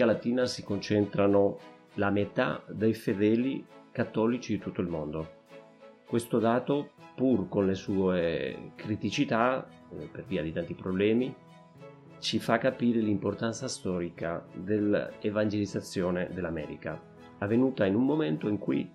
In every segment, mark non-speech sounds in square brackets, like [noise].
America Latina si concentrano la metà dei fedeli cattolici di tutto il mondo. Questo dato, pur con le sue criticità, eh, per via di tanti problemi, ci fa capire l'importanza storica dell'evangelizzazione dell'America, avvenuta in un momento in cui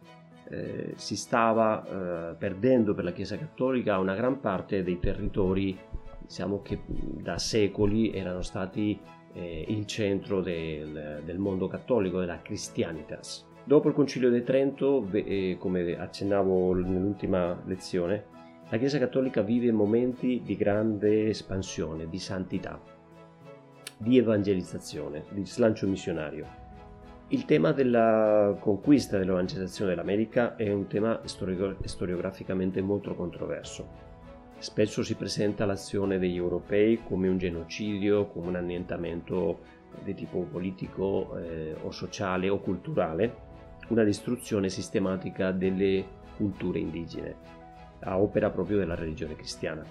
eh, si stava eh, perdendo per la Chiesa Cattolica una gran parte dei territori diciamo che da secoli erano stati eh, il centro del, del, mondo cattolico, della Christianitas. Dopo il Concilio di Trento, eh, come accennavo nell'ultima lezione, la Chiesa Cattolica vive momenti di grande espansione, di santità, di evangelizzazione, di slancio missionario. Il tema della conquista dell'evangelizzazione dell'America è un tema storiograficamente molto controverso. Spesso si presenta l'azione degli europei come un genocidio, come un annientamento di tipo politico eh, o sociale o culturale, una distruzione sistematica delle culture indigene, a opera proprio della religione cristiana.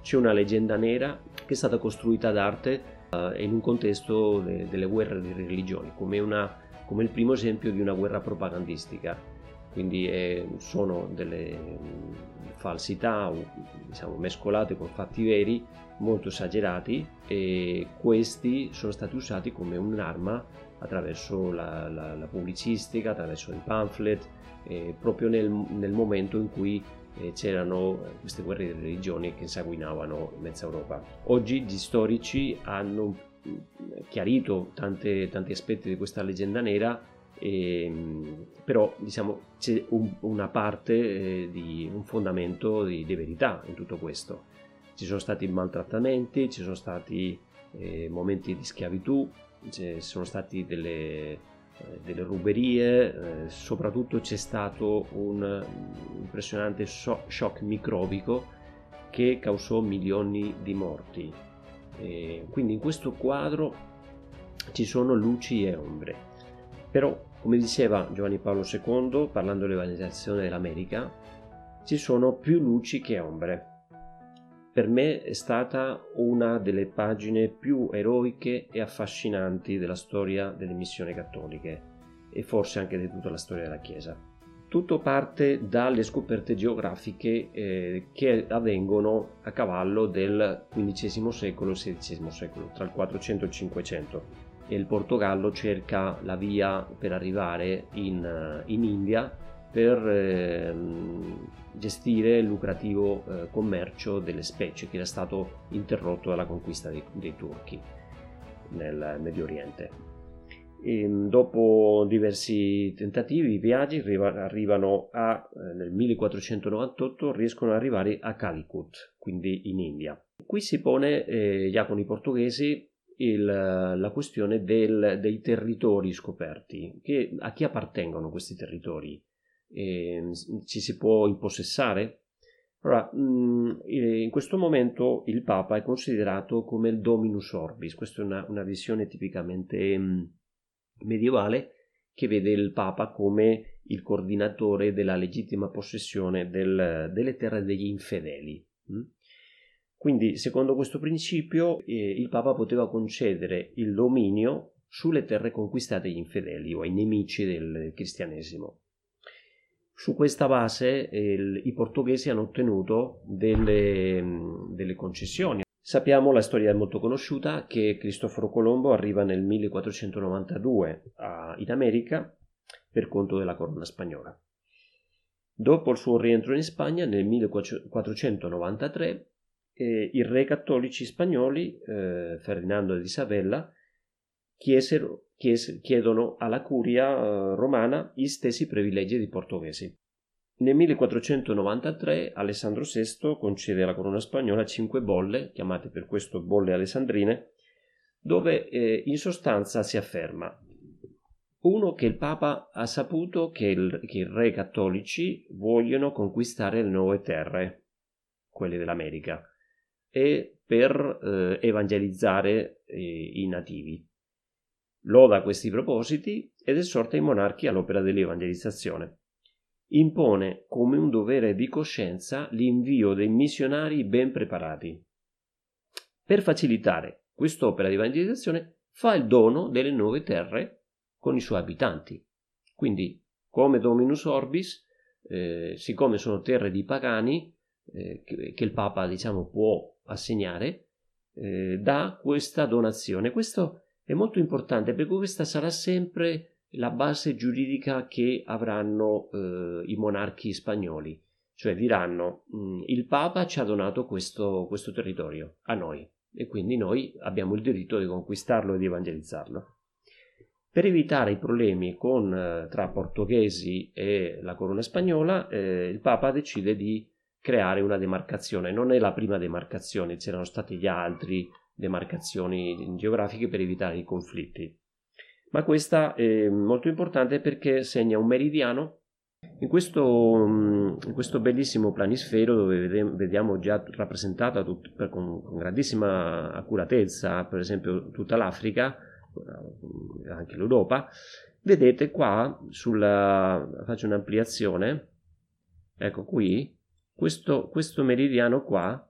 C'è una leggenda nera che è stata costruita d'arte eh, in un contesto de, delle guerre di religioni, come, una, come, il primo esempio di una guerra propagandistica. Quindi eh, sono delle falsità diciamo, mescolate con fatti veri molto esagerati e questi sono stati usati come un'arma attraverso la, la, la pubblicistica, attraverso il pamphlet, eh, proprio nel, nel momento in cui eh, c'erano queste guerre di religioni che sanguinavano mezza Europa. Oggi gli storici hanno mm, chiarito tanti aspetti di questa leggenda nera, e, ehm, però diciamo c'è un, una parte eh, di un fondamento di, di, verità in tutto questo. Ci sono stati maltrattamenti, ci sono stati eh, momenti di schiavitù, ci sono stati delle eh, delle ruberie, eh, soprattutto c'è stato un impressionante shock microbico che causò milioni di morti. E quindi in questo quadro ci sono luci e ombre. Però, come diceva Giovanni Paolo II, parlando dell'evangelizzazione dell'America, ci sono più luci che ombre per me è stata una delle pagine più eroiche e affascinanti della storia delle missioni cattoliche e forse anche di tutta la storia della Chiesa. Tutto parte dalle scoperte geografiche eh, che avvengono a cavallo del XV secolo e XVI secolo, tra il 400 e il 500. E il Portogallo cerca la via per arrivare in, in India per eh, gestire il lucrativo eh, commercio delle specie che era stato interrotto dalla conquista dei, dei turchi nel Medio Oriente. E, dopo diversi tentativi, viaggi, arrivano a, eh, nel 1498, riescono ad arrivare a Calicut, quindi in India. Qui si pone, eh, già con i portoghesi, il, la questione del, dei territori scoperti, che, a chi appartengono questi territori eh, ci si può impossessare? Allora, mm, in questo momento il Papa è considerato come il Dominus Orbis, questa è una, una visione tipicamente mm, medievale che vede il Papa come il coordinatore della legittima possessione del, delle terre degli infedeli. Quindi, secondo questo principio, eh, il Papa poteva concedere il dominio sulle terre conquistate agli infedeli o ai nemici del cristianesimo. Su questa base eh, i portoghesi hanno ottenuto delle, mm, delle concessioni. Sappiamo, la storia è molto conosciuta, che Cristoforo Colombo arriva nel 1492 a, in America per conto della corona spagnola. Dopo il suo rientro in Spagna, nel 1493, eh, i re cattolici spagnoli, eh, Ferdinando ed Isabella, chiesero, chies, chiedono alla curia eh, romana gli stessi privilegi dei portoghesi. Nel 1493 Alessandro VI concede alla corona spagnola cinque bolle, chiamate per questo bolle alessandrine, dove eh, in sostanza si afferma uno che il Papa ha saputo che, il, che i re cattolici vogliono conquistare le nuove terre, quelle dell'America, e per eh, evangelizzare eh, i nativi loda questi propositi ed esorta i monarchi all'opera dell'evangelizzazione. Impone come un dovere di coscienza l'invio dei missionari ben preparati. Per facilitare quest'opera di evangelizzazione fa il dono delle nuove terre con i suoi abitanti. Quindi, come Dominus Orbis, eh, siccome sono terre di pagani eh, che, che, il Papa diciamo, può assegnare, eh, dà questa donazione. Questo è molto importante perché questa sarà sempre la base giuridica che avranno eh, i monarchi spagnoli, cioè diranno mm, il Papa ci ha donato questo, questo territorio a noi e quindi noi abbiamo il diritto di conquistarlo e di evangelizzarlo. Per evitare i problemi con, eh, tra portoghesi e la corona spagnola, eh, il Papa decide di creare una demarcazione. Non è la prima demarcazione, c'erano stati gli altri demarcazioni geografiche per evitare i conflitti. Ma questa è molto importante perché segna un meridiano in questo, in questo, bellissimo planisfero dove vediamo già rappresentata tut, con, con, grandissima accuratezza, per esempio tutta l'Africa, eh, anche l'Europa, vedete qua sulla faccio un'ampliazione ecco qui questo, questo meridiano qua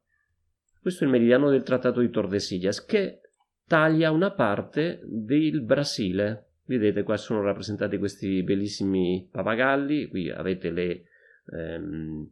questo è il meridiano del trattato di Tordesillas che taglia una parte del Brasile. Vedete qua sono rappresentati questi bellissimi papagalli qui avete le, ehm,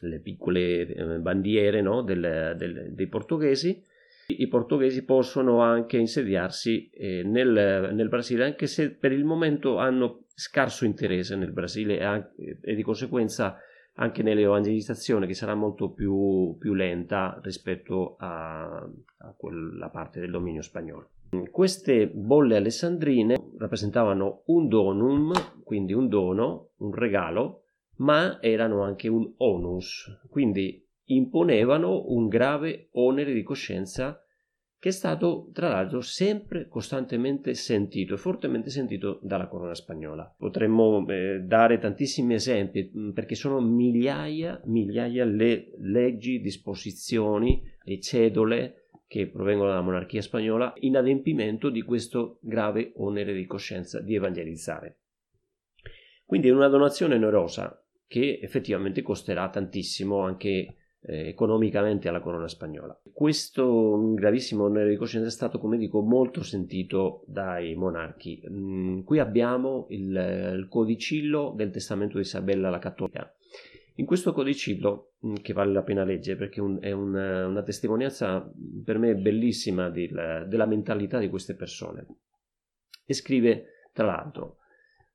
le piccole eh, bandiere no, del, del, dei portoghesi. I portoghesi possono anche insediarsi eh, nel, nel, Brasile, anche se per il momento hanno scarso interesse nel Brasile e, anche, e di conseguenza anche nell'evangelizzazione che sarà molto più, più lenta rispetto a, a, quella parte del dominio spagnolo. Queste bolle alessandrine rappresentavano un donum, quindi un dono, un regalo, ma erano anche un onus, quindi imponevano un grave onere di coscienza che è stato tra l'altro sempre costantemente sentito e fortemente sentito dalla corona spagnola. Potremmo eh, dare tantissimi esempi mm, perché sono migliaia, migliaia le leggi, disposizioni, le cedole che provengono dalla monarchia spagnola in adempimento di questo grave onere di coscienza di evangelizzare. Quindi è una donazione onerosa che effettivamente costerà tantissimo anche eh, economicamente alla corona spagnola. Questo gravissimo onere di coscienza è stato, come dico, molto sentito dai monarchi. Mm, qui abbiamo il, il, codicillo del testamento di Isabella la Cattolica. In questo codicillo, mm, che vale la pena leggere perché un, è un, una testimonianza per me bellissima del, della mentalità di queste persone, e scrive tra l'altro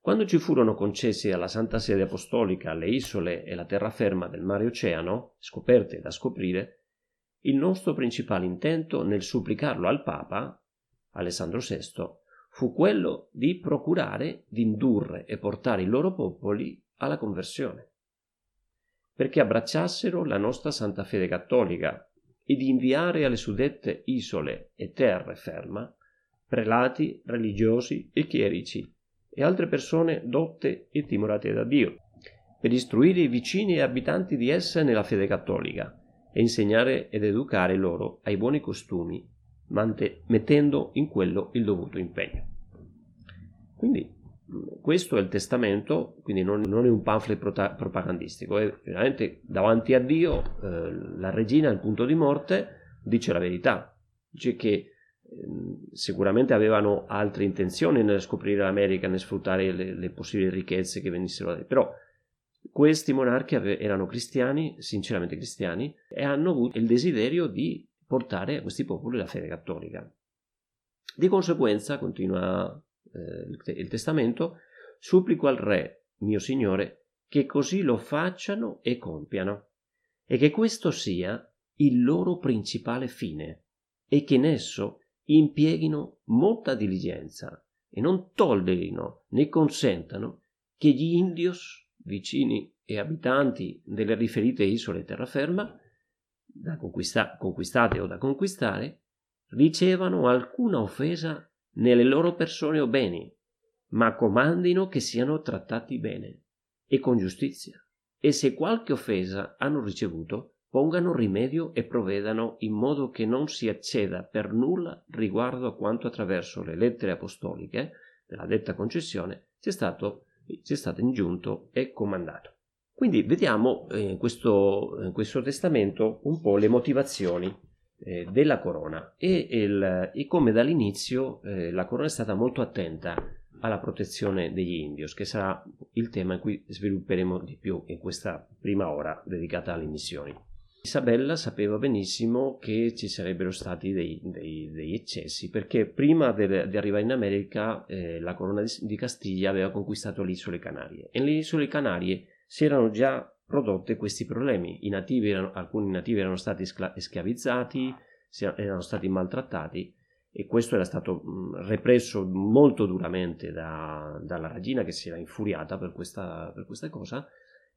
quando ci furono concessi dalla Santa Sede Apostolica le isole e la terraferma del mare oceano, scoperte da scoprire, il nostro principale intento nel supplicarlo al Papa, Alessandro VI, fu quello di procurare di indurre e portare i loro popoli alla conversione, perché abbracciassero la nostra santa fede cattolica e di inviare alle suddette isole e terre ferma prelati, religiosi e chierici e altre persone dotte e timorate da Dio, per istruire i vicini e abitanti di esse nella fede cattolica e insegnare ed educare loro ai buoni costumi, mettendo in quello il dovuto impegno. Quindi questo è il testamento, quindi non, non è un pamphlet propagandistico, è veramente davanti a Dio eh, la regina al punto di morte dice la verità, dice che sicuramente avevano altre intenzioni nel scoprire l'America, nel sfruttare le, le possibili ricchezze che venissero da lì, però questi monarchi erano cristiani, sinceramente cristiani, e hanno avuto il desiderio di portare a questi popoli la fede cattolica. Di conseguenza, continua eh, il testamento, supplico al re, mio signore, che così lo facciano e compiano, e che questo sia il loro principale fine, e che in esso impieghino molta diligenza e non tollerino né consentano che gli indios, vicini e abitanti delle riferite isole terraferma, da conquista- conquistate o da conquistare, ricevano alcuna offesa nelle loro persone o beni, ma comandino che siano trattati bene e con giustizia, e se qualche offesa hanno ricevuto, pongano rimedio e provvedano in modo che non si acceda per nulla riguardo a quanto attraverso le lettere apostoliche della detta concessione sia stato, sia stato ingiunto e comandato. Quindi vediamo in questo, in questo testamento un po' le motivazioni eh, della corona e, il, e, come dall'inizio eh, la corona è stata molto attenta alla protezione degli indios, che sarà il tema in cui svilupperemo di più in questa prima ora dedicata alle missioni. Isabella sapeva benissimo che ci sarebbero stati dei, dei, degli eccessi perché prima di arrivare in America eh, la corona di, di, Castiglia aveva conquistato le isole Canarie e nelle isole Canarie si erano già prodotti questi problemi. Nativi erano, alcuni nativi erano stati scla- schiavizzati, erano stati maltrattati e questo era stato represso molto duramente da, dalla regina che si era infuriata per questa, per questa cosa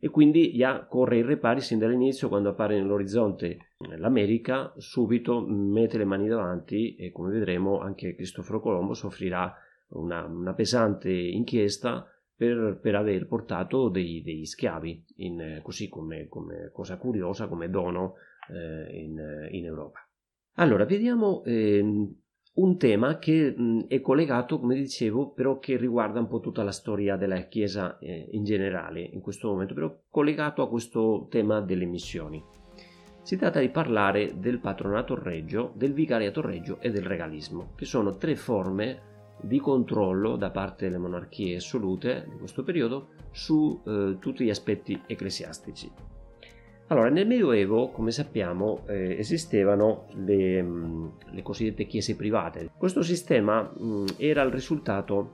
e quindi ya corre in repari sin dall'inizio quando appare nell'orizzonte l'America subito mette le mani davanti e come vedremo anche Cristoforo Colombo soffrirà una, una pesante inchiesta per, per, aver portato dei, degli schiavi in, così come, come, cosa curiosa come dono eh, in, in, Europa. Allora vediamo eh, un tema che mh, è collegato, come dicevo, però che riguarda un po' tutta la storia della Chiesa eh, in generale in questo momento, però collegato a questo tema delle missioni. Si tratta di parlare del patronato reggio, del vicariato reggio e del regalismo, che sono tre forme di controllo da parte delle monarchie assolute di questo periodo su eh, tutti gli aspetti ecclesiastici. Allora, nel Medioevo, come sappiamo, eh, esistevano le, mm, le, cosiddette chiese private. Questo sistema mh, mm, era il risultato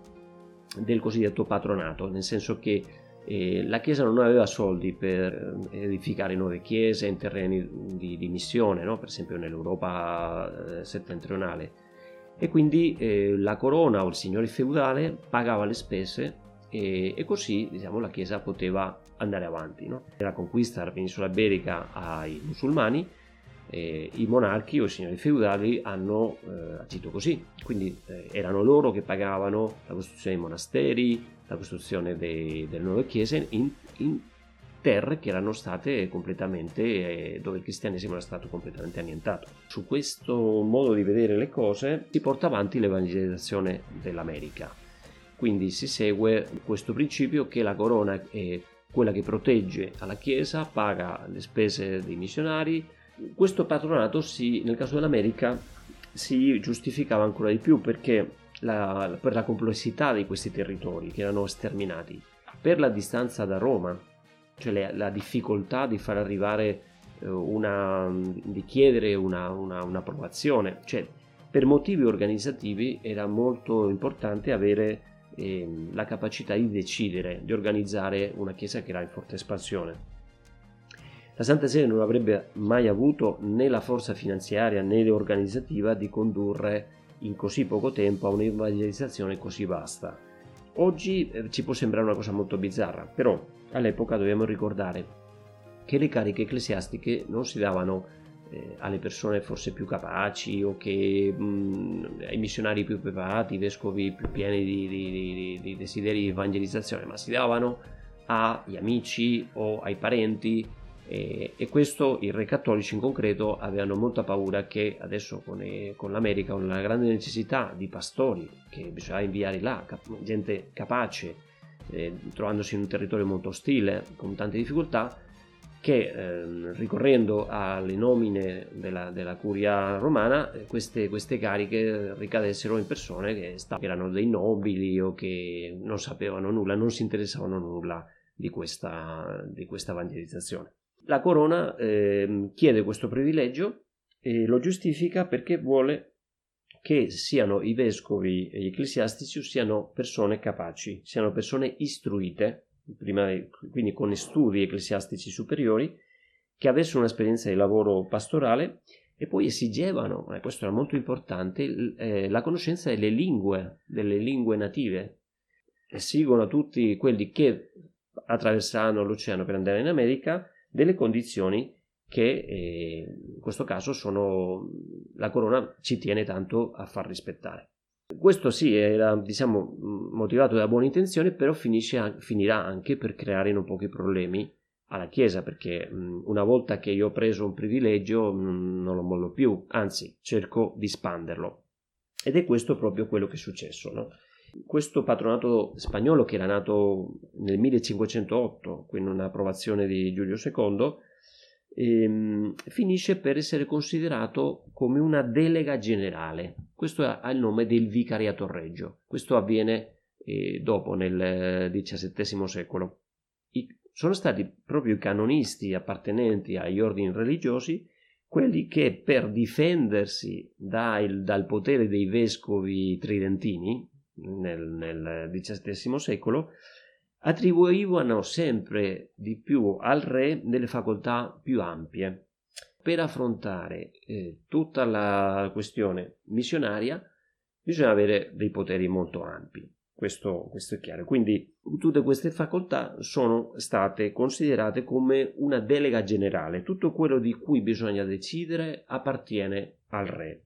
del cosiddetto patronato, nel senso che eh, la Chiesa non aveva soldi per eh, edificare nuove chiese in terreni di, di missione, no? per esempio nell'Europa eh, settentrionale, e quindi eh, la corona o il signore feudale pagava le spese e, e così diciamo, la Chiesa poteva andare avanti. No? La conquista della penisola iberica ai musulmani, eh, i monarchi o i signori feudali hanno eh, agito così, quindi eh, erano loro che pagavano la costruzione dei monasteri, la costruzione dei, delle nuove chiese in, in, terre che erano state completamente, eh, dove il cristianesimo era stato completamente annientato. Su questo modo di vedere le cose si porta avanti l'evangelizzazione dell'America. Quindi si segue questo principio che la corona è quella che protegge alla Chiesa, paga le spese dei missionari. Questo patronato si, nel caso dell'America si giustificava ancora di più perché la, per la complessità di questi territori che erano sterminati, per la distanza da Roma, cioè le, la difficoltà di far arrivare eh, una, di chiedere una, una, un'approvazione, cioè per motivi organizzativi era molto importante avere eh, la capacità di decidere, di organizzare una chiesa che era in forte espansione. La Santa Sede non avrebbe mai avuto né la forza finanziaria né organizzativa di condurre in così poco tempo a un'evangelizzazione così vasta. Oggi eh, ci può sembrare una cosa molto bizzarra, però all'epoca dobbiamo ricordare che le cariche ecclesiastiche non si davano eh, alle persone forse più capaci o che mh, ai missionari più preparati, i vescovi più pieni di, di, di, desideri di evangelizzazione, ma si davano agli amici o ai parenti e, e, questo i re cattolici in concreto avevano molta paura che adesso con, eh, con l'America, con la grande necessità di pastori che bisognava inviare là, cap- gente capace, eh, trovandosi in un territorio molto ostile, con tante difficoltà, che eh, ricorrendo alle nomine della, della curia romana eh, queste, queste, cariche ricadessero in persone che, stavano, che, erano dei nobili o che non sapevano nulla, non si interessavano nulla di questa, di questa evangelizzazione. La corona eh, chiede questo privilegio e lo giustifica perché vuole che siano i vescovi e gli ecclesiastici siano persone capaci, siano persone istruite prima, quindi con studi ecclesiastici superiori, che avessero un'esperienza di lavoro pastorale e poi esigevano, e questo era molto importante, eh, la conoscenza delle lingue, delle lingue native. Esigono a tutti quelli che attraversano l'oceano per andare in America delle condizioni che eh, in questo caso sono la corona ci tiene tanto a far rispettare. Questo sì, era diciamo, motivato da buone intenzioni, però finisce, finirà anche per creare non pochi problemi alla Chiesa, perché una volta che io ho preso un privilegio non lo mollo più, anzi cerco di spanderlo. Ed è questo proprio quello che è successo. No? Questo patronato spagnolo, che era nato nel 1508, quindi un'approvazione di Giulio II, ehm, finisce per essere considerato come una delega generale. Questo ha il nome del vicariato reggio. Questo avviene eh, dopo, nel XVII secolo. I, sono stati proprio i canonisti appartenenti agli ordini religiosi quelli che per difendersi dal, dal potere dei vescovi tridentini nel, nel XVII secolo attribuivano sempre di più al re delle facoltà più ampie. Per affrontare eh, tutta la questione missionaria bisogna avere dei poteri molto ampi. Questo, questo, è chiaro. Quindi tutte queste facoltà sono state considerate come una delega generale. Tutto quello di cui bisogna decidere appartiene al re.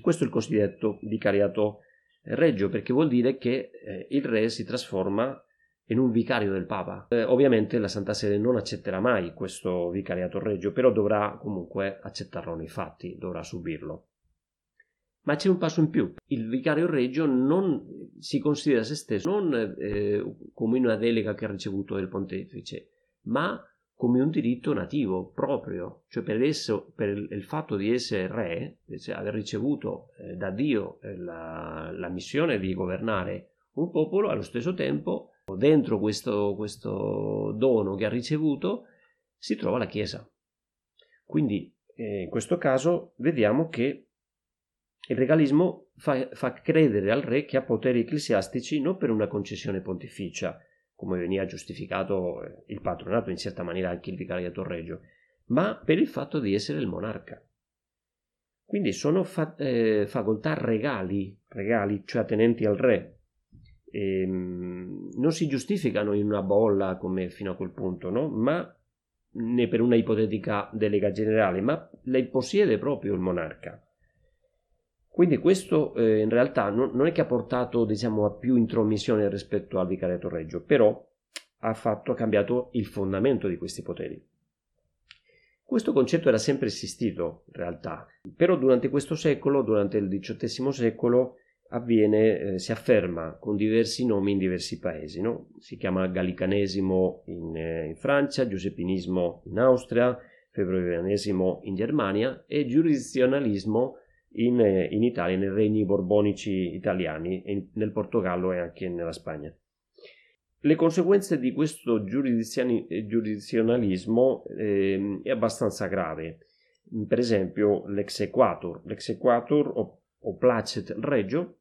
Questo è il cosiddetto vicariato reggio, perché vuol dire che eh, il re si trasforma in un vicario del Papa. Eh, ovviamente la Santa Sede non accetterà mai questo vicariato reggio, però dovrà comunque accettarlo nei fatti, dovrà subirlo. Ma c'è un passo in più. Il vicario reggio non si considera se stesso non eh, come una delega che ha ricevuto il pontefice, ma come un diritto nativo proprio, cioè per, esso, per il fatto di essere re, cioè aver ricevuto eh, da Dio eh, la, la, missione di governare un popolo, allo stesso tempo, dentro questo, questo dono che ha ricevuto, si trova la Chiesa. Quindi eh, in questo caso vediamo che il regalismo fa, fa, credere al re che ha poteri ecclesiastici non per una concessione pontificia, come veniva giustificato eh, il patronato, in certa maniera anche il vicariato reggio, ma per il fatto di essere il monarca. Quindi sono fa- eh, facoltà regali, regali, cioè attenenti al re. E, ehm, non si giustificano in una bolla come fino a quel punto, no? ma né per una ipotetica delega generale, ma le possiede proprio il monarca. Quindi questo eh, in realtà non, non, è che ha portato diciamo, a più intromissione rispetto al vicariato reggio, però ha, fatto, ha cambiato il fondamento di questi poteri. Questo concetto era sempre esistito in realtà, però durante questo secolo, durante il XVIII secolo, avviene, eh, si afferma con diversi nomi in diversi paesi. No? Si chiama gallicanesimo in, eh, in Francia, giuseppinismo in Austria, febrovianesimo in Germania e giurisdizionalismo in, in Italia, nei regni borbonici italiani, in, nel Portogallo e anche nella Spagna. Le conseguenze di questo giurisdizionalismo eh, è abbastanza grave. Per esempio, l'exequatur. L'exequatur o, placet regio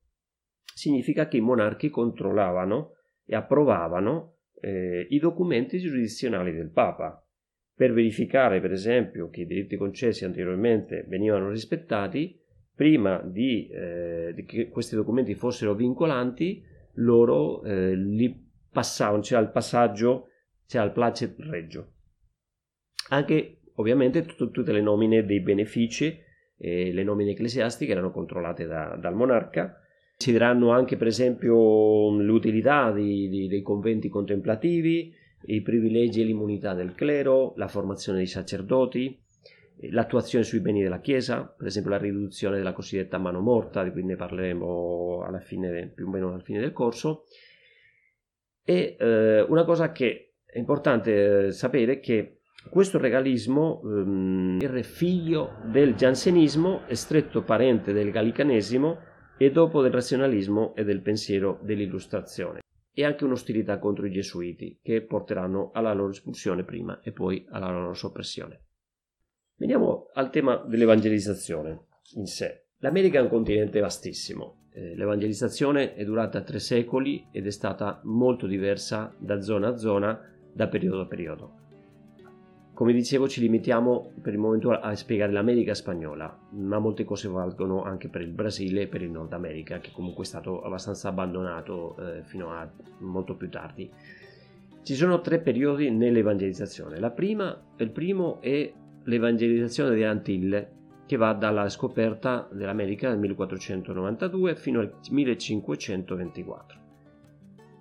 significa che i monarchi controllavano e approvavano eh, i documenti giurisdizionali del Papa. Per verificare, per esempio, che i diritti concessi anteriormente venivano rispettati, prima di, eh, di, che questi documenti fossero vincolanti, loro eh, li passavano, c'era il passaggio, c'era il placet reggio. Anche ovviamente t- tutte le nomine dei benefici e le nomine ecclesiastiche erano controllate da, dal monarca. Si diranno anche per esempio l'utilità di, di, dei conventi contemplativi, i privilegi e l'immunità del clero, la formazione dei sacerdoti, l'attuazione sui beni della Chiesa, per esempio la riduzione della cosiddetta mano morta, di cui ne parleremo alla fine, più o meno alla fine del corso. E eh, una cosa che è importante eh, sapere è che questo regalismo ehm, figlio del giansenismo, è stretto parente del gallicanesimo e dopo del razionalismo e del pensiero dell'illustrazione e anche un'ostilità contro i gesuiti che porteranno alla loro espulsione prima e poi alla loro soppressione. Veniamo al tema dell'evangelizzazione in sé. L'America è un continente vastissimo. Eh, l'evangelizzazione è durata tre secoli ed è stata molto diversa da zona a zona, da periodo a periodo. Come dicevo, ci limitiamo per il momento a spiegare l'America spagnola, ma molte cose valgono anche per il Brasile e per il Nord America, che comunque è stato abbastanza abbandonato eh, fino a molto più tardi. Ci sono tre periodi nell'evangelizzazione. Prima, il primo è l'evangelizzazione delle Antille, che va dalla scoperta dell'America nel 1492 fino al 1524.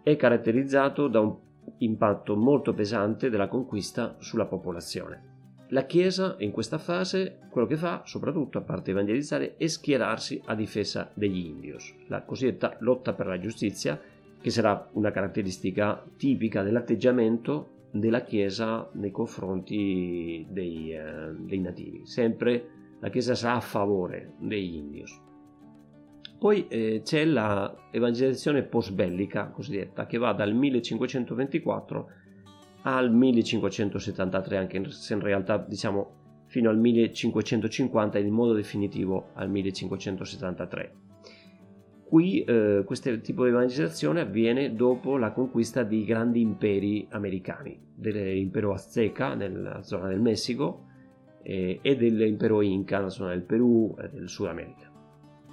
È caratterizzato da un impatto molto pesante della conquista sulla popolazione. La Chiesa in questa fase quello che fa, soprattutto a parte evangelizzare, è schierarsi a difesa degli indios, la cosiddetta lotta per la giustizia, che sarà una caratteristica tipica dell'atteggiamento della Chiesa nei confronti dei, eh, dei nativi. Sempre la Chiesa sarà a favore degli indios. Poi eh, c'è l'evangelizzazione post-bellica cosiddetta che va dal 1524 al 1573, anche se in realtà diciamo fino al 1550 in modo definitivo al 1573. Qui eh, questo tipo di evangelizzazione avviene dopo la conquista di grandi imperi americani, dell'impero azteca nella zona del Messico eh, e dell'impero Inca nella zona del Perù e del Sud America.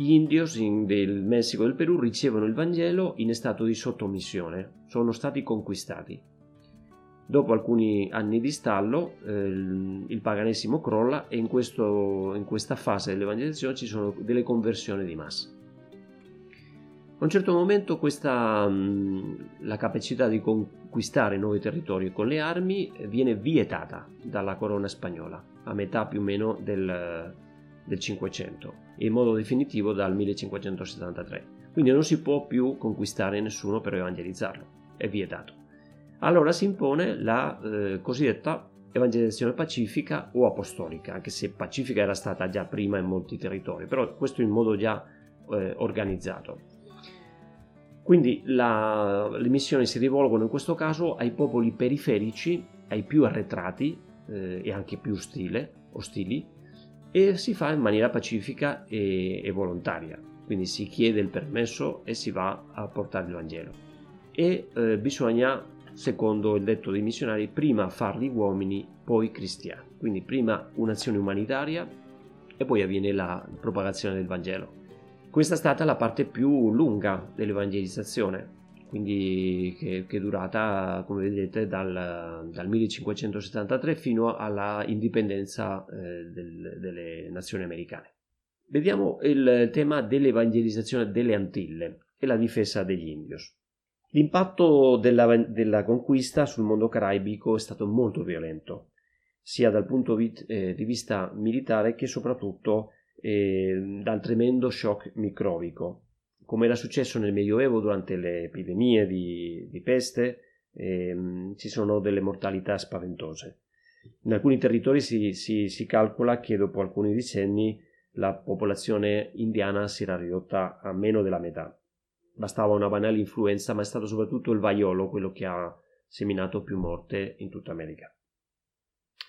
Gli indios in, del Messico e del Perù ricevono il Vangelo in stato di sottomissione, sono stati conquistati. Dopo alcuni anni di stallo eh, il paganesimo crolla e in, questo, in questa fase dell'evangelizzazione ci sono delle conversioni di massa. A un certo momento questa, la capacità di conquistare nuovi territori con le armi viene vietata dalla corona spagnola a metà più o meno del, del 500 e in modo definitivo dal 1573. Quindi non si può più conquistare nessuno per evangelizzarlo, è vietato. Allora si impone la eh, cosiddetta evangelizzazione pacifica o apostolica, anche se pacifica era stata già prima in molti territori, però questo in modo già eh, organizzato. Quindi la, le missioni si rivolgono in questo caso ai popoli periferici, ai più arretrati eh, e anche più ostile, ostili, e si fa in maniera pacifica e, e, volontaria. Quindi si chiede il permesso e si va a portare il Vangelo. E eh, bisogna, secondo il detto dei missionari, prima farli uomini, poi cristiani. Quindi prima un'azione umanitaria e poi avviene la propagazione del Vangelo. Questa è stata la parte più lunga dell'evangelizzazione, quindi che, che, è durata, come vedete, dal, dal 1573 fino alla indipendenza eh, del, delle nazioni americane. Vediamo il tema dell'evangelizzazione delle Antille e la difesa degli indios. L'impatto della, della conquista sul mondo caraibico è stato molto violento, sia dal punto di vista militare che soprattutto eh, dal tremendo shock microbico come era successo nel Medioevo durante le epidemie di, di peste, ehm, ci sono delle mortalità spaventose. In alcuni territori si, si, si, calcola che dopo alcuni decenni la popolazione indiana si era ridotta a meno della metà. Bastava una banale influenza, ma è stato soprattutto il vaiolo quello che ha seminato più morte in tutta America.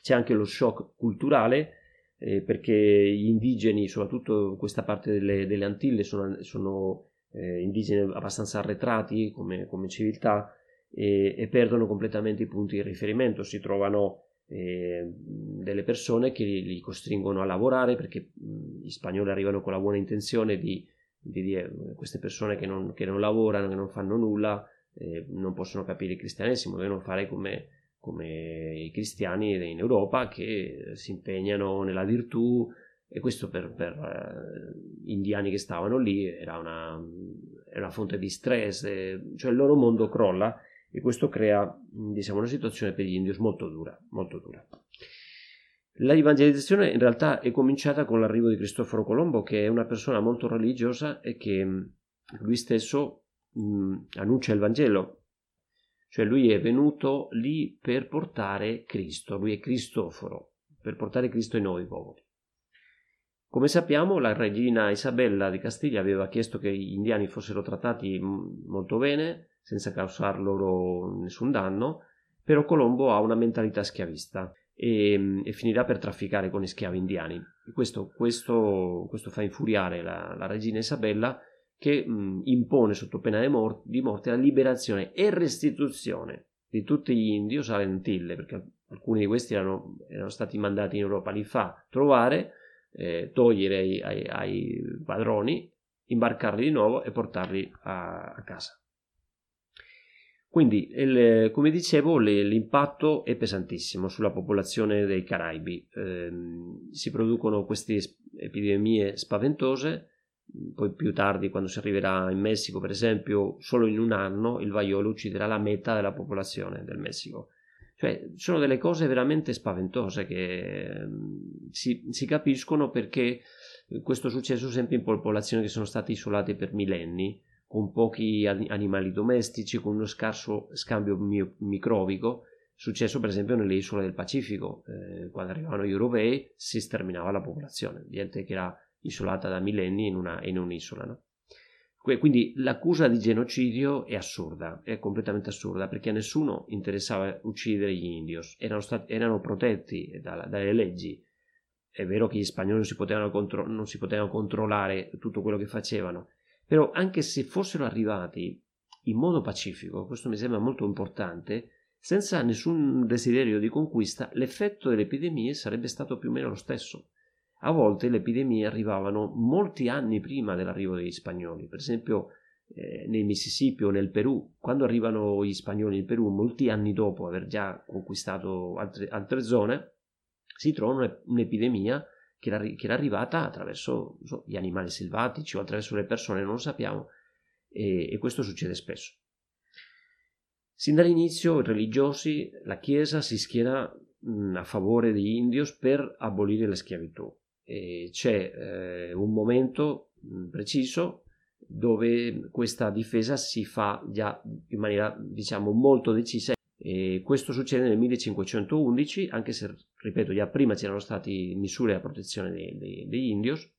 C'è anche lo shock culturale, eh, perché gli indigeni, soprattutto questa parte delle, delle Antille, sono, sono eh, indigeni abbastanza arretrati come, come civiltà e, e, perdono completamente i punti di riferimento, si trovano eh, delle persone che li, li, costringono a lavorare perché mh, gli spagnoli arrivano con la buona intenzione di, di dire queste persone che non, che non, lavorano, che non fanno nulla, eh, non possono capire il cristianesimo, devono fare come, come i cristiani in Europa che si impegnano nella virtù, e questo per, per uh, indiani che stavano lì era una, era una fonte di stress, eh, cioè il loro mondo crolla e questo crea diciamo, una situazione per gli indios molto dura, molto dura. La evangelizzazione in realtà è cominciata con l'arrivo di Cristoforo Colombo, che è una persona molto religiosa e che lui stesso mh, annuncia il Vangelo, cioè lui è venuto lì per portare Cristo, lui è Cristoforo, per portare Cristo ai nuovi popoli. Come sappiamo, la regina Isabella di Castiglia aveva chiesto che gli indiani fossero trattati molto bene, senza causar loro nessun danno, però Colombo ha una mentalità schiavista e, e finirà per trafficare con gli schiavi indiani. Questo, questo, questo, fa infuriare la, la regina Isabella che mh, impone sotto pena di, mor- di morte la liberazione e restituzione di tutti gli indios alle Antille, perché alcuni di questi erano, erano stati mandati in Europa, li fa trovare eh, togliere ai, ai, ai, padroni, imbarcarli di nuovo e portarli a, a casa. Quindi, il, come dicevo, le, l'impatto è pesantissimo sulla popolazione dei Caraibi. Eh, si producono queste epidemie spaventose, poi più tardi, quando si arriverà in Messico, per esempio, solo in un anno il vaiolo ucciderà la metà della popolazione del Messico. Cioè, sono delle cose veramente spaventose che mm, si, si, capiscono perché questo è successo sempre in popolazioni che sono state isolate per millenni, con pochi animali domestici, con uno scarso scambio microbico, successo per esempio nelle isole del Pacifico, eh, quando arrivavano gli europei si sterminava la popolazione, gente che era isolata da millenni in, una, in un'isola. No? Quindi l'accusa di genocidio è assurda, è completamente assurda, perché a nessuno interessava uccidere gli indios, erano, stati, erano protetti da, dalle leggi. È vero che gli spagnoli non si, contro- non si potevano controllare tutto quello che facevano, però anche se fossero arrivati in modo pacifico, questo mi sembra molto importante, senza nessun desiderio di conquista, l'effetto delle epidemie sarebbe stato più o meno lo stesso. A volte le epidemie arrivavano molti anni prima dell'arrivo degli spagnoli, per esempio eh, nel Mississippi o nel Perù, quando arrivano gli spagnoli in Perù, molti anni dopo aver già conquistato altre, altre zone, si trova un'epidemia che era, che era arrivata attraverso so, gli animali selvatici o attraverso le persone, non lo sappiamo, e, e questo succede spesso. Sin dall'inizio i religiosi, la Chiesa si schiera mh, a favore degli indios per abolire la schiavitù. E c'è eh, un momento mh, preciso dove questa difesa si fa già in maniera diciamo molto decisa e questo succede nel 1511 anche se ripeto già prima c'erano state misure a protezione dei, dei, degli indios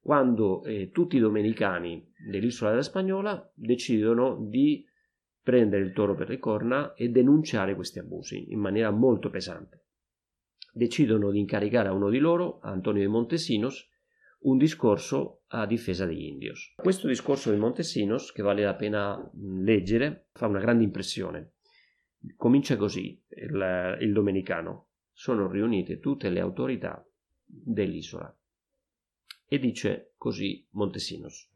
quando eh, tutti i domenicani dell'isola della Spagnola decidono di prendere il toro per le corna e denunciare questi abusi in maniera molto pesante. Decidono di incaricare a uno di loro, Antonio de Montesinos, un discorso a difesa degli indios. Questo discorso di Montesinos, che vale la pena leggere, fa una grande impressione. Comincia così il, il domenicano. Sono riunite tutte le autorità dell'isola. E dice così Montesinos.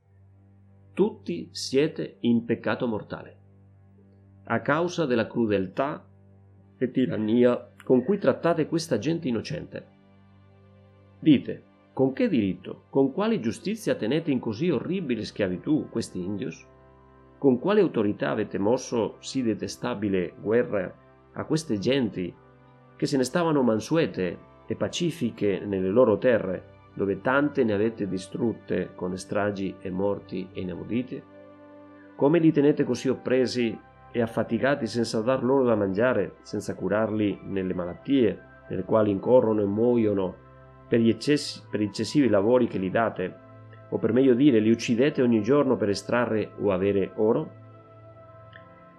Tutti siete in peccato mortale a causa della crudeltà e tirannia con cui trattate questa gente innocente. Dite, con che diritto, con quale giustizia tenete in così orribile schiavitù questi indios? Con quale autorità avete mosso sì detestabile guerra a queste genti che se ne stavano mansuete e pacifiche nelle loro terre, dove tante ne avete distrutte con stragi e morti inaudite? Come li tenete così oppresi e affaticati senza dar loro da mangiare, senza curarli nelle malattie nelle quali incorrono e muoiono per gli, eccessi, per eccessivi lavori che li date, o per meglio dire li uccidete ogni giorno per estrarre o avere oro?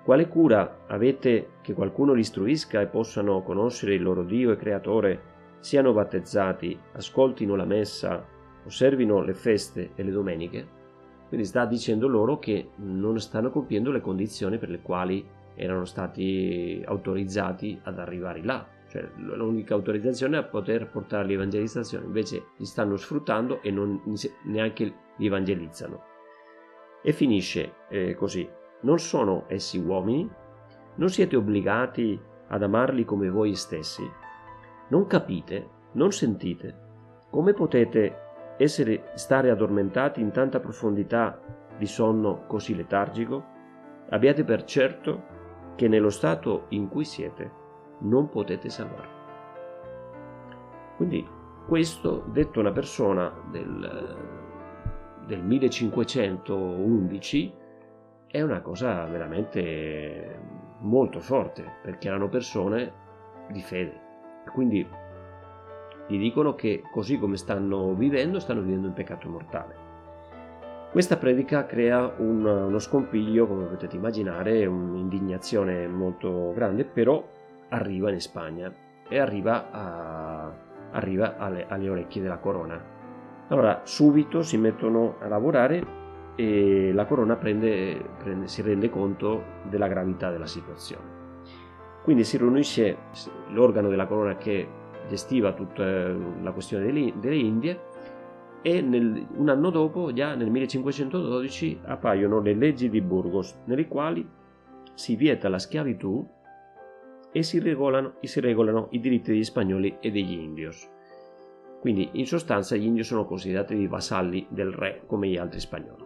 Quale cura avete che qualcuno li istruisca e possano conoscere il loro Dio e Creatore, siano battezzati, ascoltino la messa, osservino le feste e le domeniche? Quindi sta dicendo loro che non stanno compiendo le condizioni per le quali erano stati autorizzati ad arrivare là. Cioè l'unica autorizzazione è poter portare l'evangelizzazione, invece li stanno sfruttando e non neanche li evangelizzano. E finisce eh, così. Non sono essi uomini? Non siete obbligati ad amarli come voi stessi? Non capite? Non sentite? Come potete essere stare addormentati in tanta profondità di sonno così letargico? Abbiate per certo che nello stato in cui siete non potete salvarvi. Quindi questo, detto una persona del, del 1511, è una cosa veramente molto forte, perché erano persone di fede. Quindi gli dicono che così come stanno vivendo, stanno vivendo in peccato mortale. Questa predica crea un, uno scompiglio, come potete immaginare, un'indignazione molto grande, però arriva in Spagna e arriva, a, arriva alle, alle orecchie della corona. Allora, subito si mettono a lavorare e la corona prende, prende, si rende conto della gravità della situazione. Quindi si riunisce l'organo della corona che gestiva tutta la questione delle, Indie e nel, un anno dopo, già nel 1512, appaiono le leggi di Burgos, nelle quali si vieta la schiavitù e si regolano, si regolano i diritti degli spagnoli e degli indios. Quindi in sostanza gli indios sono considerati dei vassalli del re come gli altri spagnoli.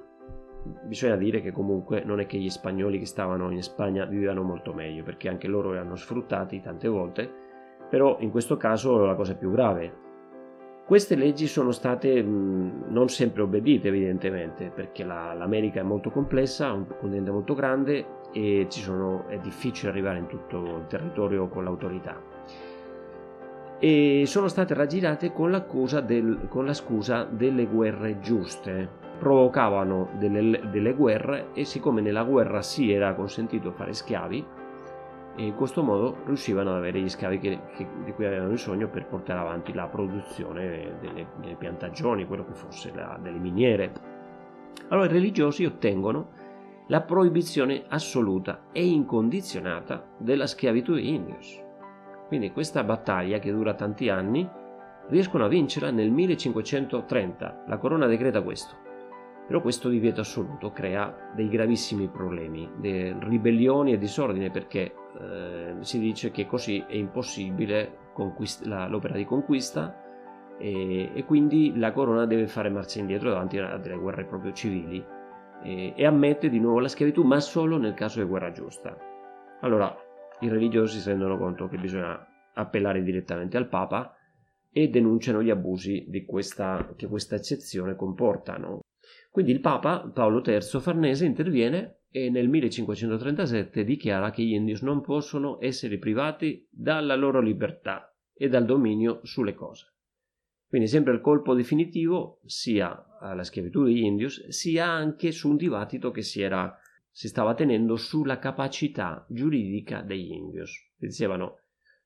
Bisogna dire che comunque non è che gli spagnoli che stavano in Spagna vivevano molto meglio, perché anche loro erano sfruttati tante volte però in questo caso la cosa è più grave. Queste leggi sono state mh, non sempre obbedite evidentemente perché la, l'America è molto complessa, un continente molto grande e sono, è difficile arrivare in tutto il territorio con l'autorità. E sono state raggirate con, del, con la scusa delle guerre giuste. Provocavano delle, delle guerre e siccome nella guerra si era consentito fare schiavi, e in questo modo riuscivano ad avere gli schiavi che, che, di cui avevano bisogno per portare avanti la produzione delle, delle piantagioni, quello che fosse, la, delle miniere. Allora i religiosi ottengono la proibizione assoluta e incondizionata della schiavitù di indios. Quindi questa battaglia che dura tanti anni riescono a vincerla nel 1530. La corona decreta questo. Però questo divieto assoluto crea dei gravissimi problemi, ribellioni e disordine perché eh, si dice che così è impossibile conquist- la, l'opera di conquista e, e, quindi la corona deve fare marcia indietro davanti a delle guerre proprio civili e, e ammette di nuovo la schiavitù ma solo nel caso di guerra giusta. Allora i religiosi si rendono conto che bisogna appellare direttamente al Papa e denunciano gli abusi questa, che questa eccezione comporta. Quindi il Papa Paolo III Farnese interviene e nel 1537 dichiara che gli indios non possono essere privati dalla loro libertà e dal dominio sulle cose. Quindi sempre il colpo definitivo sia alla schiavitù degli indios sia anche su un dibattito che si, era, si stava tenendo sulla capacità giuridica degli indios. Dicevano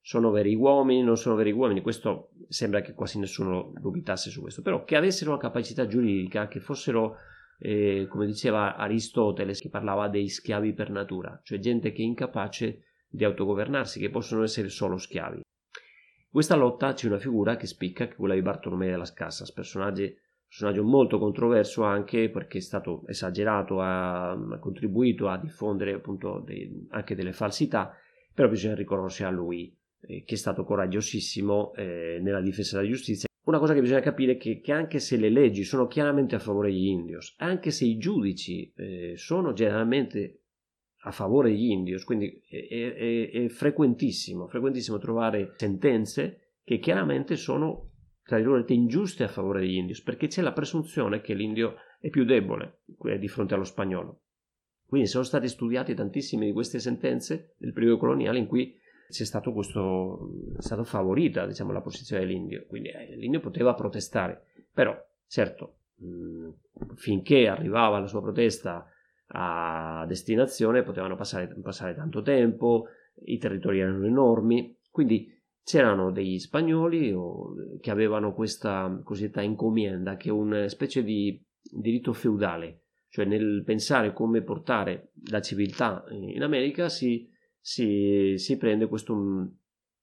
sono veri uomini, non sono veri uomini, questo sembra che quasi nessuno dubitasse su questo, però che avessero una capacità giuridica, che fossero, eh, come diceva Aristotele, che parlava dei schiavi per natura, cioè gente che è incapace di autogovernarsi, che possono essere solo schiavi. In questa lotta c'è una figura che spicca, che è quella di Bartolomeo della Casas, personaggio, personaggio molto controverso anche perché è stato esagerato, ha, ha contribuito a diffondere appunto dei, anche delle falsità, però bisogna riconoscere a lui eh, che è stato coraggiosissimo eh, nella difesa della giustizia. Una cosa che bisogna capire è che, che, anche se le leggi sono chiaramente a favore degli indios, anche se i giudici eh, sono generalmente a favore degli indios, quindi è, è, è, frequentissimo, frequentissimo trovare sentenze che chiaramente sono, tra virgolette, ingiuste a favore degli indios, perché c'è la presunzione che l'indio è più debole eh, di fronte allo spagnolo. Quindi sono state studiate tantissime di queste sentenze del periodo coloniale in cui c'è stato questo, è stata favorita diciamo, la posizione dell'Indio, quindi eh, l'Indio poteva protestare, però certo mh, finché arrivava la sua protesta a destinazione potevano passare, passare tanto tempo, i territori erano enormi, quindi c'erano degli spagnoli che avevano questa cosiddetta encomienda, che è una specie di diritto feudale, cioè nel pensare come portare la civiltà in America si si, si prende questo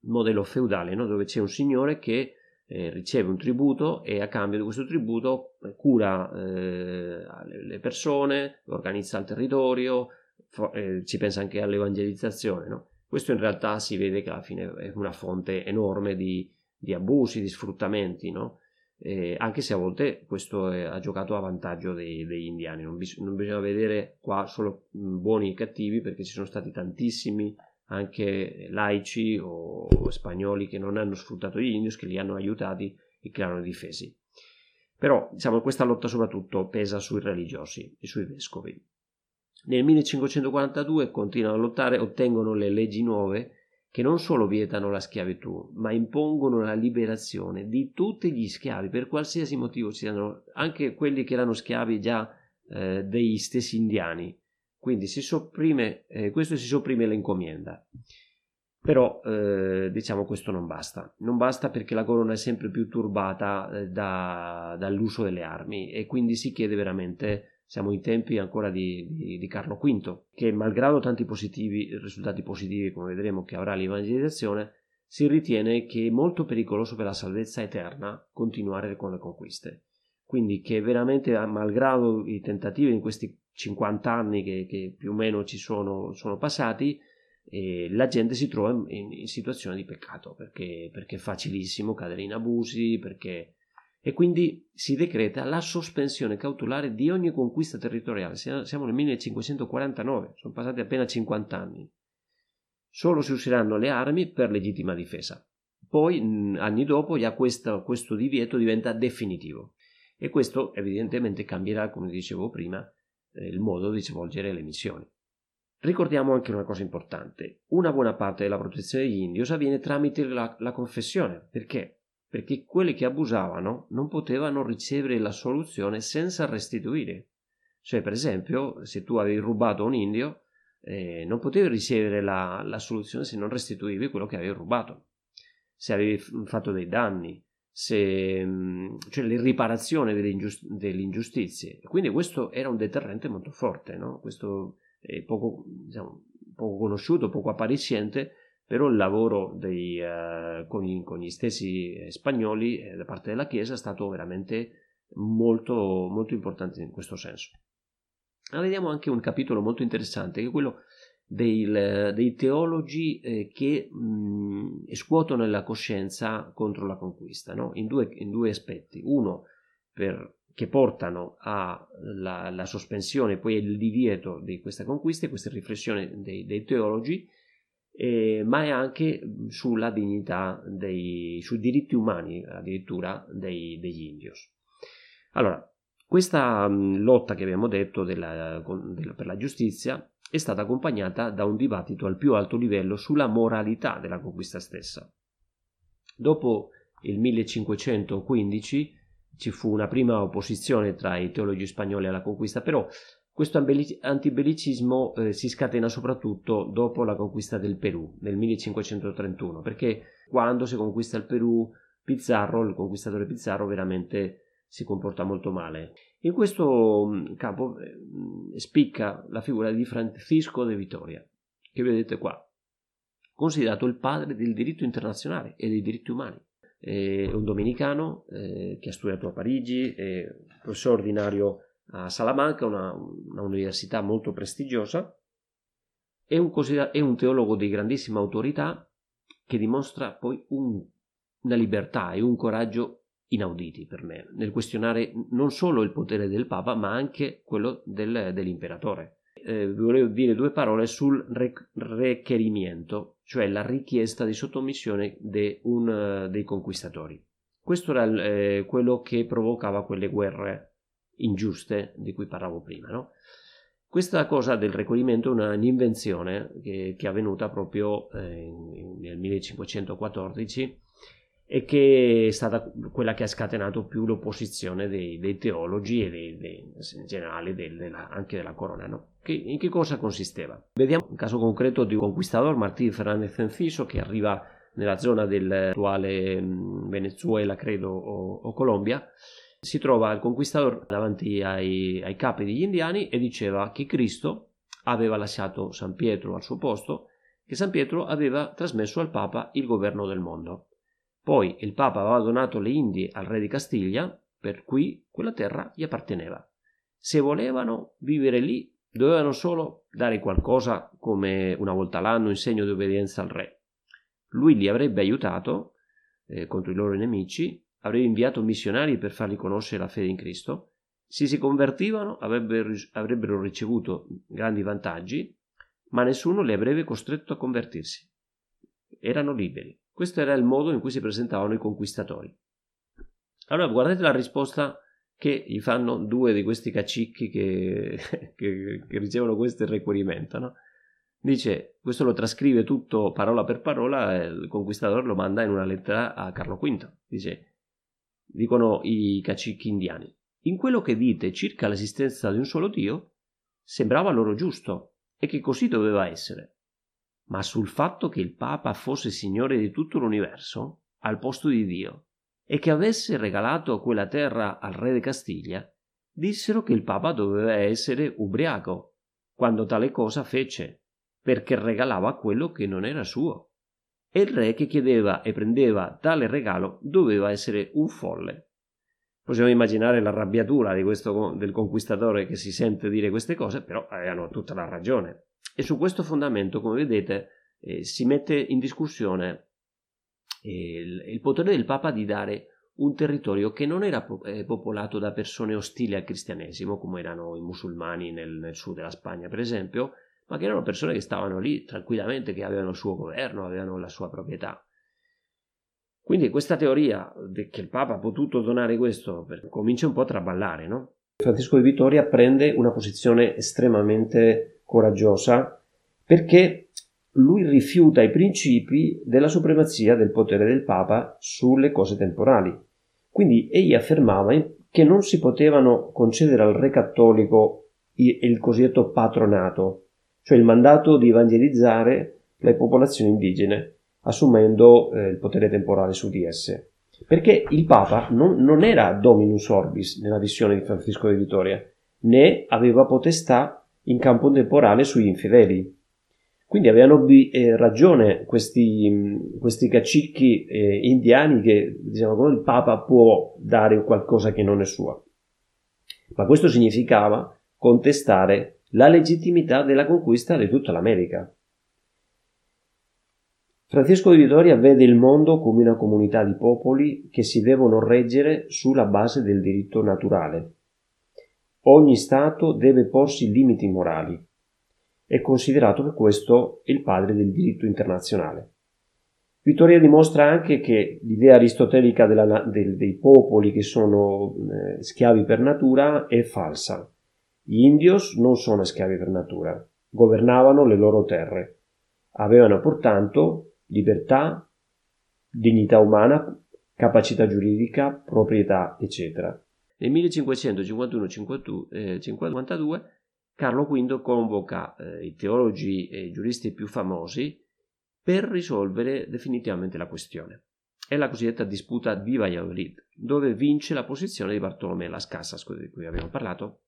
modello feudale no? dove c'è un signore che eh, riceve un tributo e a cambio di questo tributo eh, cura eh, le persone, organizza il territorio, for- eh, ci pensa anche all'evangelizzazione. No? Questo in realtà si vede che alla fine è una fonte enorme di, di abusi, di sfruttamenti, no? Eh, anche se a volte questo è, ha giocato a vantaggio dei, degli indiani. Non, bis- non, bisogna vedere qua solo buoni e cattivi perché ci sono stati tantissimi anche laici o, o spagnoli che non hanno sfruttato gli indios, che li hanno aiutati e che li hanno difesi. Però diciamo, questa lotta soprattutto pesa sui religiosi e sui vescovi. Nel 1542 continuano a lottare, ottengono le leggi nuove che non solo vietano la schiavitù, ma impongono la liberazione di tutti gli schiavi, per qualsiasi motivo siano, anche quelli che erano schiavi già eh, degli stessi indiani. Quindi si sopprime, eh, questo si sopprime l'encomienda. Però eh, diciamo questo non basta, non basta perché la corona è sempre più turbata eh, da, dall'uso delle armi e quindi si chiede veramente siamo in tempi ancora di, di, di, Carlo V, che malgrado tanti positivi, risultati positivi come vedremo che avrà l'evangelizzazione, si ritiene che è molto pericoloso per la salvezza eterna continuare con le conquiste. Quindi che veramente, malgrado i tentativi in questi 50 anni che, che più o meno ci sono, sono passati, eh, la gente si trova in, in situazione di peccato perché, perché, è facilissimo cadere in abusi, perché e quindi si decreta la sospensione cautelare di ogni conquista territoriale. Siamo nel 1549, sono passati appena 50 anni. Solo si useranno le armi per legittima difesa. Poi, anni dopo, già questo, questo divieto diventa definitivo. E questo evidentemente cambierà, come dicevo prima, eh, il modo di svolgere le missioni. Ricordiamo anche una cosa importante, una buona parte della protezione degli indios avviene tramite la, la confessione, perché? Perché quelli che abusavano non potevano ricevere la soluzione senza restituire. Cioè, per esempio, se tu avevi rubato un indio, eh, non potevi ricevere la, la, soluzione se non restituivi quello che avevi rubato. Se avevi fatto dei danni, se, mm, cioè le riparazioni delle, ingiust- ingiustizie. Quindi questo era un deterrente molto forte, no? questo è poco, diciamo, poco conosciuto, poco appariscente, però il lavoro dei, uh, con, i, con, gli stessi spagnoli eh, da parte della Chiesa è stato veramente molto, molto importante in questo senso. Ma vediamo anche un capitolo molto interessante, che è quello dei, dei teologi eh, che mh, scuotono la coscienza contro la conquista, no? in, due, in, due, aspetti. Uno, per, che portano alla sospensione, poi il divieto di questa conquista, queste riflessioni dei, dei teologi, eh, ma è anche sulla dignità, dei, sui diritti umani addirittura dei, degli indios. Allora, questa lotta che abbiamo detto della, della, per la giustizia è stata accompagnata da un dibattito al più alto livello sulla moralità della conquista stessa. Dopo il 1515 ci fu una prima opposizione tra i teologi spagnoli alla conquista, però questo antibellicismo eh, si scatena soprattutto dopo la conquista del Perù nel 1531, perché quando si conquista il Perù, Pizarro, il conquistatore Pizarro, veramente si comporta molto male. In questo mm, campo eh, spicca la figura di Francisco de Vitoria, che vedete qua, considerato il padre del diritto internazionale e dei diritti umani. È un domenicano eh, che ha studiato a Parigi, è professore ordinario a Salamanca, una, una università molto prestigiosa, è un, è un, teologo di grandissima autorità che dimostra poi un, una libertà e un coraggio inauditi per me, nel questionare non solo il potere del Papa, ma anche quello del, dell'imperatore. Eh, volevo dire due parole sul requerimento, cioè la richiesta di sottomissione de un, dei conquistatori. Questo era eh, quello che provocava quelle guerre ingiuste di cui parlavo prima. No? Questa cosa del requerimento è un'invenzione che, che è avvenuta proprio eh, nel 1514 e che è stata quella che ha scatenato più l'opposizione dei, dei teologi e dei, dei, in generale della, anche della corona. No? Che, in che cosa consisteva? Vediamo un caso concreto di un conquistador, Martí Fernández Enciso, che arriva nella zona dell'attuale mm, Venezuela, credo, o, o Colombia, si trova il conquistador davanti ai, ai capi degli indiani e diceva che Cristo aveva lasciato San Pietro al suo posto, che San Pietro aveva trasmesso al Papa il governo del mondo poi il Papa aveva donato le Indie al re di Castiglia, per cui quella terra gli apparteneva. Se volevano vivere lì, dovevano solo dare qualcosa come una volta l'anno in segno di obbedienza al re. Lui li avrebbe aiutato eh, contro i loro nemici, avrebbe inviato missionari per fargli conoscere la fede in Cristo. Se si convertivano avrebbero, ricevuto grandi vantaggi, ma nessuno li avrebbe costretto a convertirsi. Erano liberi. Questo era il modo in cui si presentavano i conquistatori. Allora guardate la risposta che gli fanno due di questi cacicchi che, [laughs] che, che ricevono questo requerimento. No? Dice, questo lo trascrive tutto parola per parola, il conquistatore lo manda in una lettera a Carlo V. Dice, dicono i cacicchi indiani, in quello che dite circa l'esistenza di un solo Dio, sembrava loro giusto e che così doveva essere ma sul fatto che il Papa fosse signore di tutto l'universo, al posto di Dio, e che avesse regalato quella terra al re di Castiglia, dissero che il Papa doveva essere ubriaco, quando tale cosa fece, perché regalava quello che non era suo. E il re che chiedeva e prendeva tale regalo doveva essere un folle. Possiamo immaginare l'arrabbiatura questo, del conquistatore che si sente dire queste cose, però avevano tutta la ragione. E su questo fondamento, come vedete, eh, si mette in discussione eh, il, il, potere del Papa di dare un territorio che non era eh, popolato da persone ostili al cristianesimo, come erano i musulmani nel, nel sud della Spagna, per esempio, ma che erano persone che stavano lì tranquillamente, che avevano il suo governo, avevano la sua proprietà. Quindi questa teoria che il Papa ha potuto donare questo comincia un po' a traballare, no? Francesco di Vittoria prende una posizione estremamente coraggiosa perché lui rifiuta i principi della supremazia del potere del Papa sulle cose temporali. Quindi egli affermava che non si potevano concedere al re cattolico il cosiddetto patronato, cioè il mandato di evangelizzare le popolazioni indigene, assumendo eh, il potere temporale su di esse. Perché il Papa non, non, era dominus orbis nella visione di Francisco di Vittoria, né aveva potestà in campo temporale sugli infedeli. Quindi avevano eh, ragione questi, questi cacicchi eh, indiani che dicevano che il Papa può dare qualcosa che non è sua. Ma questo significava contestare la legittimità della conquista di tutta l'America. Francesco di Vittoria vede il mondo come una comunità di popoli che si devono reggere sulla base del diritto naturale. Ogni Stato deve porsi limiti morali. È considerato per questo il padre del diritto internazionale. Vittoria dimostra anche che l'idea aristotelica della, del, dei popoli che sono eh, schiavi per natura è falsa. Gli indios non sono schiavi per natura, governavano le loro terre. Avevano pertanto libertà, dignità umana, capacità giuridica, proprietà, eccetera. Nel 1551-52 eh, Carlo V convoca eh, i teologi e i giuristi più famosi per risolvere definitivamente la questione. È la cosiddetta disputa di Valladolid, dove vince la posizione di Bartolomé Las Casas, di cui abbiamo parlato,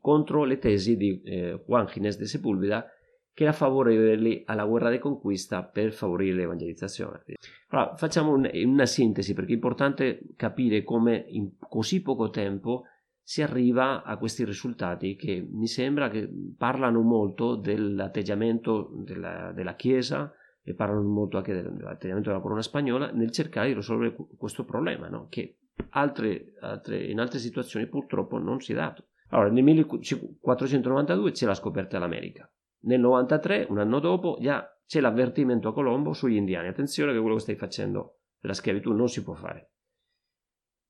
contro le tesi di eh, Juan Ginés de Sepúlveda che era favorevoli alla guerra di conquista per favorire l'evangelizzazione. Allora, facciamo un, una sintesi perché è importante capire come in così poco tempo si arriva a questi risultati che mi sembra che parlano molto dell'atteggiamento della, della Chiesa e parlano molto anche dell'atteggiamento della corona spagnola nel cercare di risolvere questo problema, no? che altre, altre, in altre situazioni purtroppo non si è dato. Allora, nel 1492 c'è la scoperta dell'America. Nel 93, un anno dopo, già c'è l'avvertimento a Colombo sugli indiani. Attenzione che quello che stai facendo la schiavitù non si può fare.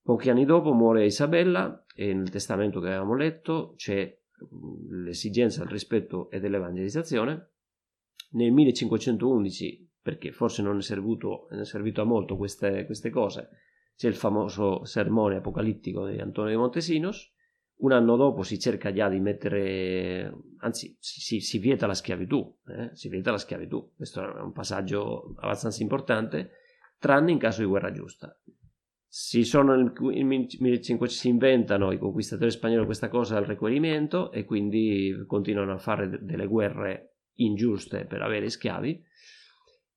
Pochi anni dopo muore Isabella e nel testamento che avevamo letto c'è l'esigenza del rispetto e dell'evangelizzazione. Nel 1511, perché forse non è servito, è servito a molto queste, queste cose, c'è il famoso sermone apocalittico di Antonio de Montesinos un anno dopo si cerca già di mettere, anzi si, si, vieta la schiavitù, eh? si vieta la schiavitù, questo è un passaggio abbastanza importante, tranne in caso di guerra giusta. Si, sono, nel 1500, si inventano i conquistatori spagnoli questa cosa al requerimento e quindi continuano a fare delle guerre ingiuste per avere schiavi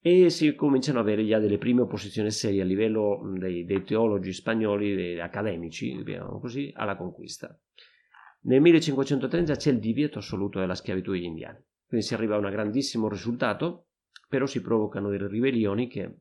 e si cominciano ad avere già delle prime opposizioni serie a livello dei, dei teologi spagnoli, dei accademici, diciamo così, alla conquista. Nel 1530 c'è il divieto assoluto della schiavitù degli indiani, quindi si arriva a un grandissimo risultato, però si provocano delle ribellioni che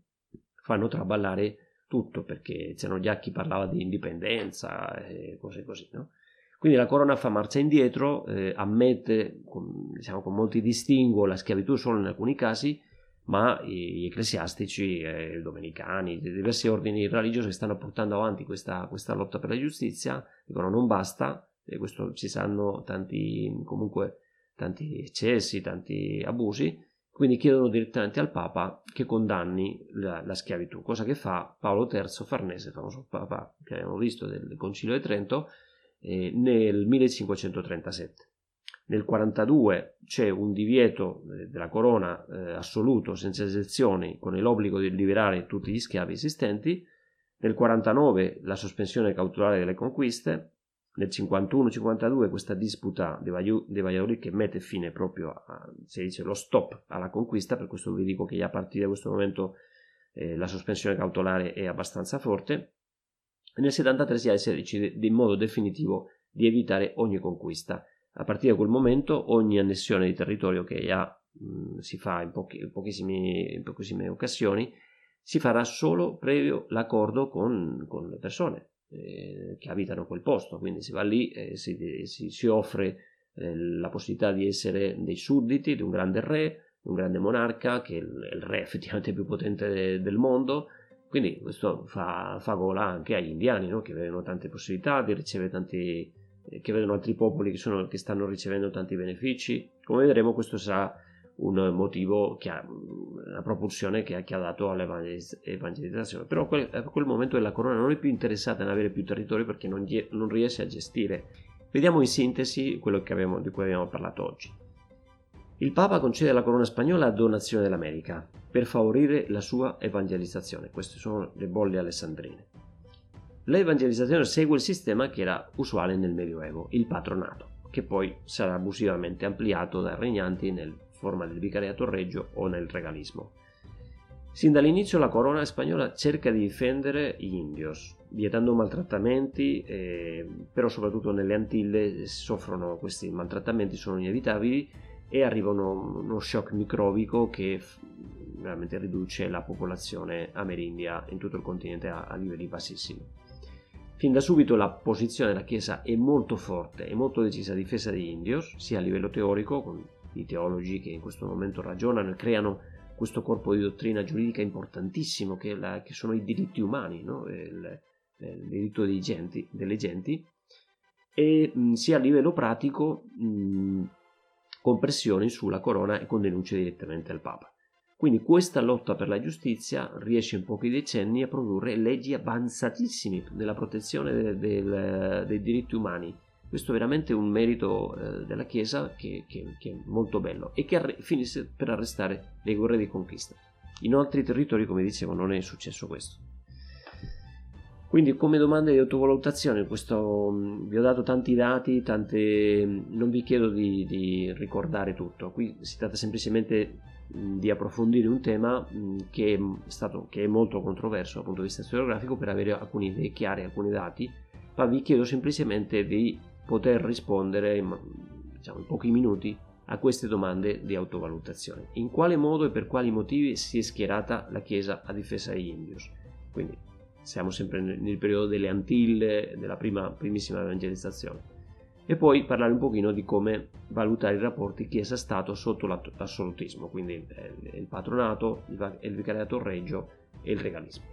fanno traballare tutto, perché c'erano già chi parlava di indipendenza e cose così, no? Quindi la corona fa marcia indietro, eh, ammette con, diciamo, con molti distinguo la schiavitù solo in alcuni casi, ma gli ecclesiastici, i domenicani, diversi ordini religiosi stanno portando avanti questa, questa lotta per la giustizia, dicono non basta, e questo ci sanno tanti, comunque, tanti eccessi, tanti abusi, quindi chiedono direttamente al Papa che condanni la, la schiavitù, cosa che fa Paolo III Farnese, famoso Papa che abbiamo visto del Concilio di Trento, eh, nel 1537. Nel 42 c'è un divieto eh, della corona eh, assoluto, senza eccezioni, con l'obbligo di liberare tutti gli schiavi esistenti. Nel 49 la sospensione cautelare delle conquiste nel 51-52 questa disputa di Valladolid che mette fine proprio a, si dice, lo stop alla conquista, per questo vi dico che a partire da questo momento eh, la sospensione cautelare è abbastanza forte. E nel 73 si decide in modo definitivo di evitare ogni conquista. A partire da quel momento ogni annessione di territorio che ha, mh, si fa in, pochi, in, in, pochissime occasioni si farà solo previo l'accordo con, con le persone eh, che abitano quel posto, quindi si va lì e si, si, si offre eh, la possibilità di essere dei sudditi di un grande re, un grande monarca, che è il, re effettivamente più potente de, del mondo, quindi questo fa, fa gola anche agli indiani, no? che vedono tante possibilità di ricevere tanti, che vedono altri popoli che, sono, che stanno ricevendo tanti benefici. Come vedremo questo sarà un motivo che ha una propulsione che ha, che ha dato all'evangelizzazione. Però quel, a quel momento la corona non è più interessata in avere più territorio perché non, non riesce a gestire. Vediamo in sintesi quello abbiamo, di cui abbiamo parlato oggi. Il Papa concede alla corona spagnola la donazione dell'America per favorire la sua evangelizzazione. Queste sono le bolle alessandrine. L'evangelizzazione segue il sistema che era usuale nel Medioevo, il patronato, che poi sarà abusivamente ampliato dai regnanti nel forma del vicariato reggio o nel regalismo. Sin dall'inizio la corona spagnola cerca di difendere gli indios, vietando maltrattamenti, eh, però soprattutto nelle Antille soffrono questi maltrattamenti, sono inevitabili e arriva uno, uno shock microbico che veramente riduce la popolazione amerindia in tutto il continente a, a livelli bassissimi. Fin da subito la posizione della Chiesa è molto forte e molto decisa a difesa degli indios, sia a livello teorico, con i teologi che in questo momento ragionano e creano questo corpo di dottrina giuridica importantissimo che, la, che sono i diritti umani, no? il, il, diritto genti, delle genti, e mh, sia a livello pratico mh, con pressioni sulla corona e con denunce direttamente al Papa. Quindi questa lotta per la giustizia riesce in pochi decenni a produrre leggi avanzatissime nella protezione del, del, dei diritti umani, questo è veramente un merito eh, della Chiesa che, che, che, è molto bello e che arre- finisce per arrestare le guerre di conquista. In altri territori, come dicevo, non è successo questo. Quindi come domande di autovalutazione, questo, mm, vi ho dato tanti dati, tante, mm, non vi chiedo di, di, ricordare tutto, qui si tratta semplicemente di approfondire un tema che è, stato, che è molto controverso dal punto di vista storiografico per avere alcune idee chiare, alcuni dati, ma vi chiedo semplicemente di poter rispondere in, diciamo, in pochi minuti a queste domande di autovalutazione. In quale modo e per quali motivi si è schierata la Chiesa a difesa degli indios? Quindi siamo sempre nel periodo delle Antille, della prima, primissima evangelizzazione. E poi parlare un pochino di come valutare i rapporti Chiesa-Stato sotto l'assolutismo, quindi il patronato, il vicariato reggio e il regalismo.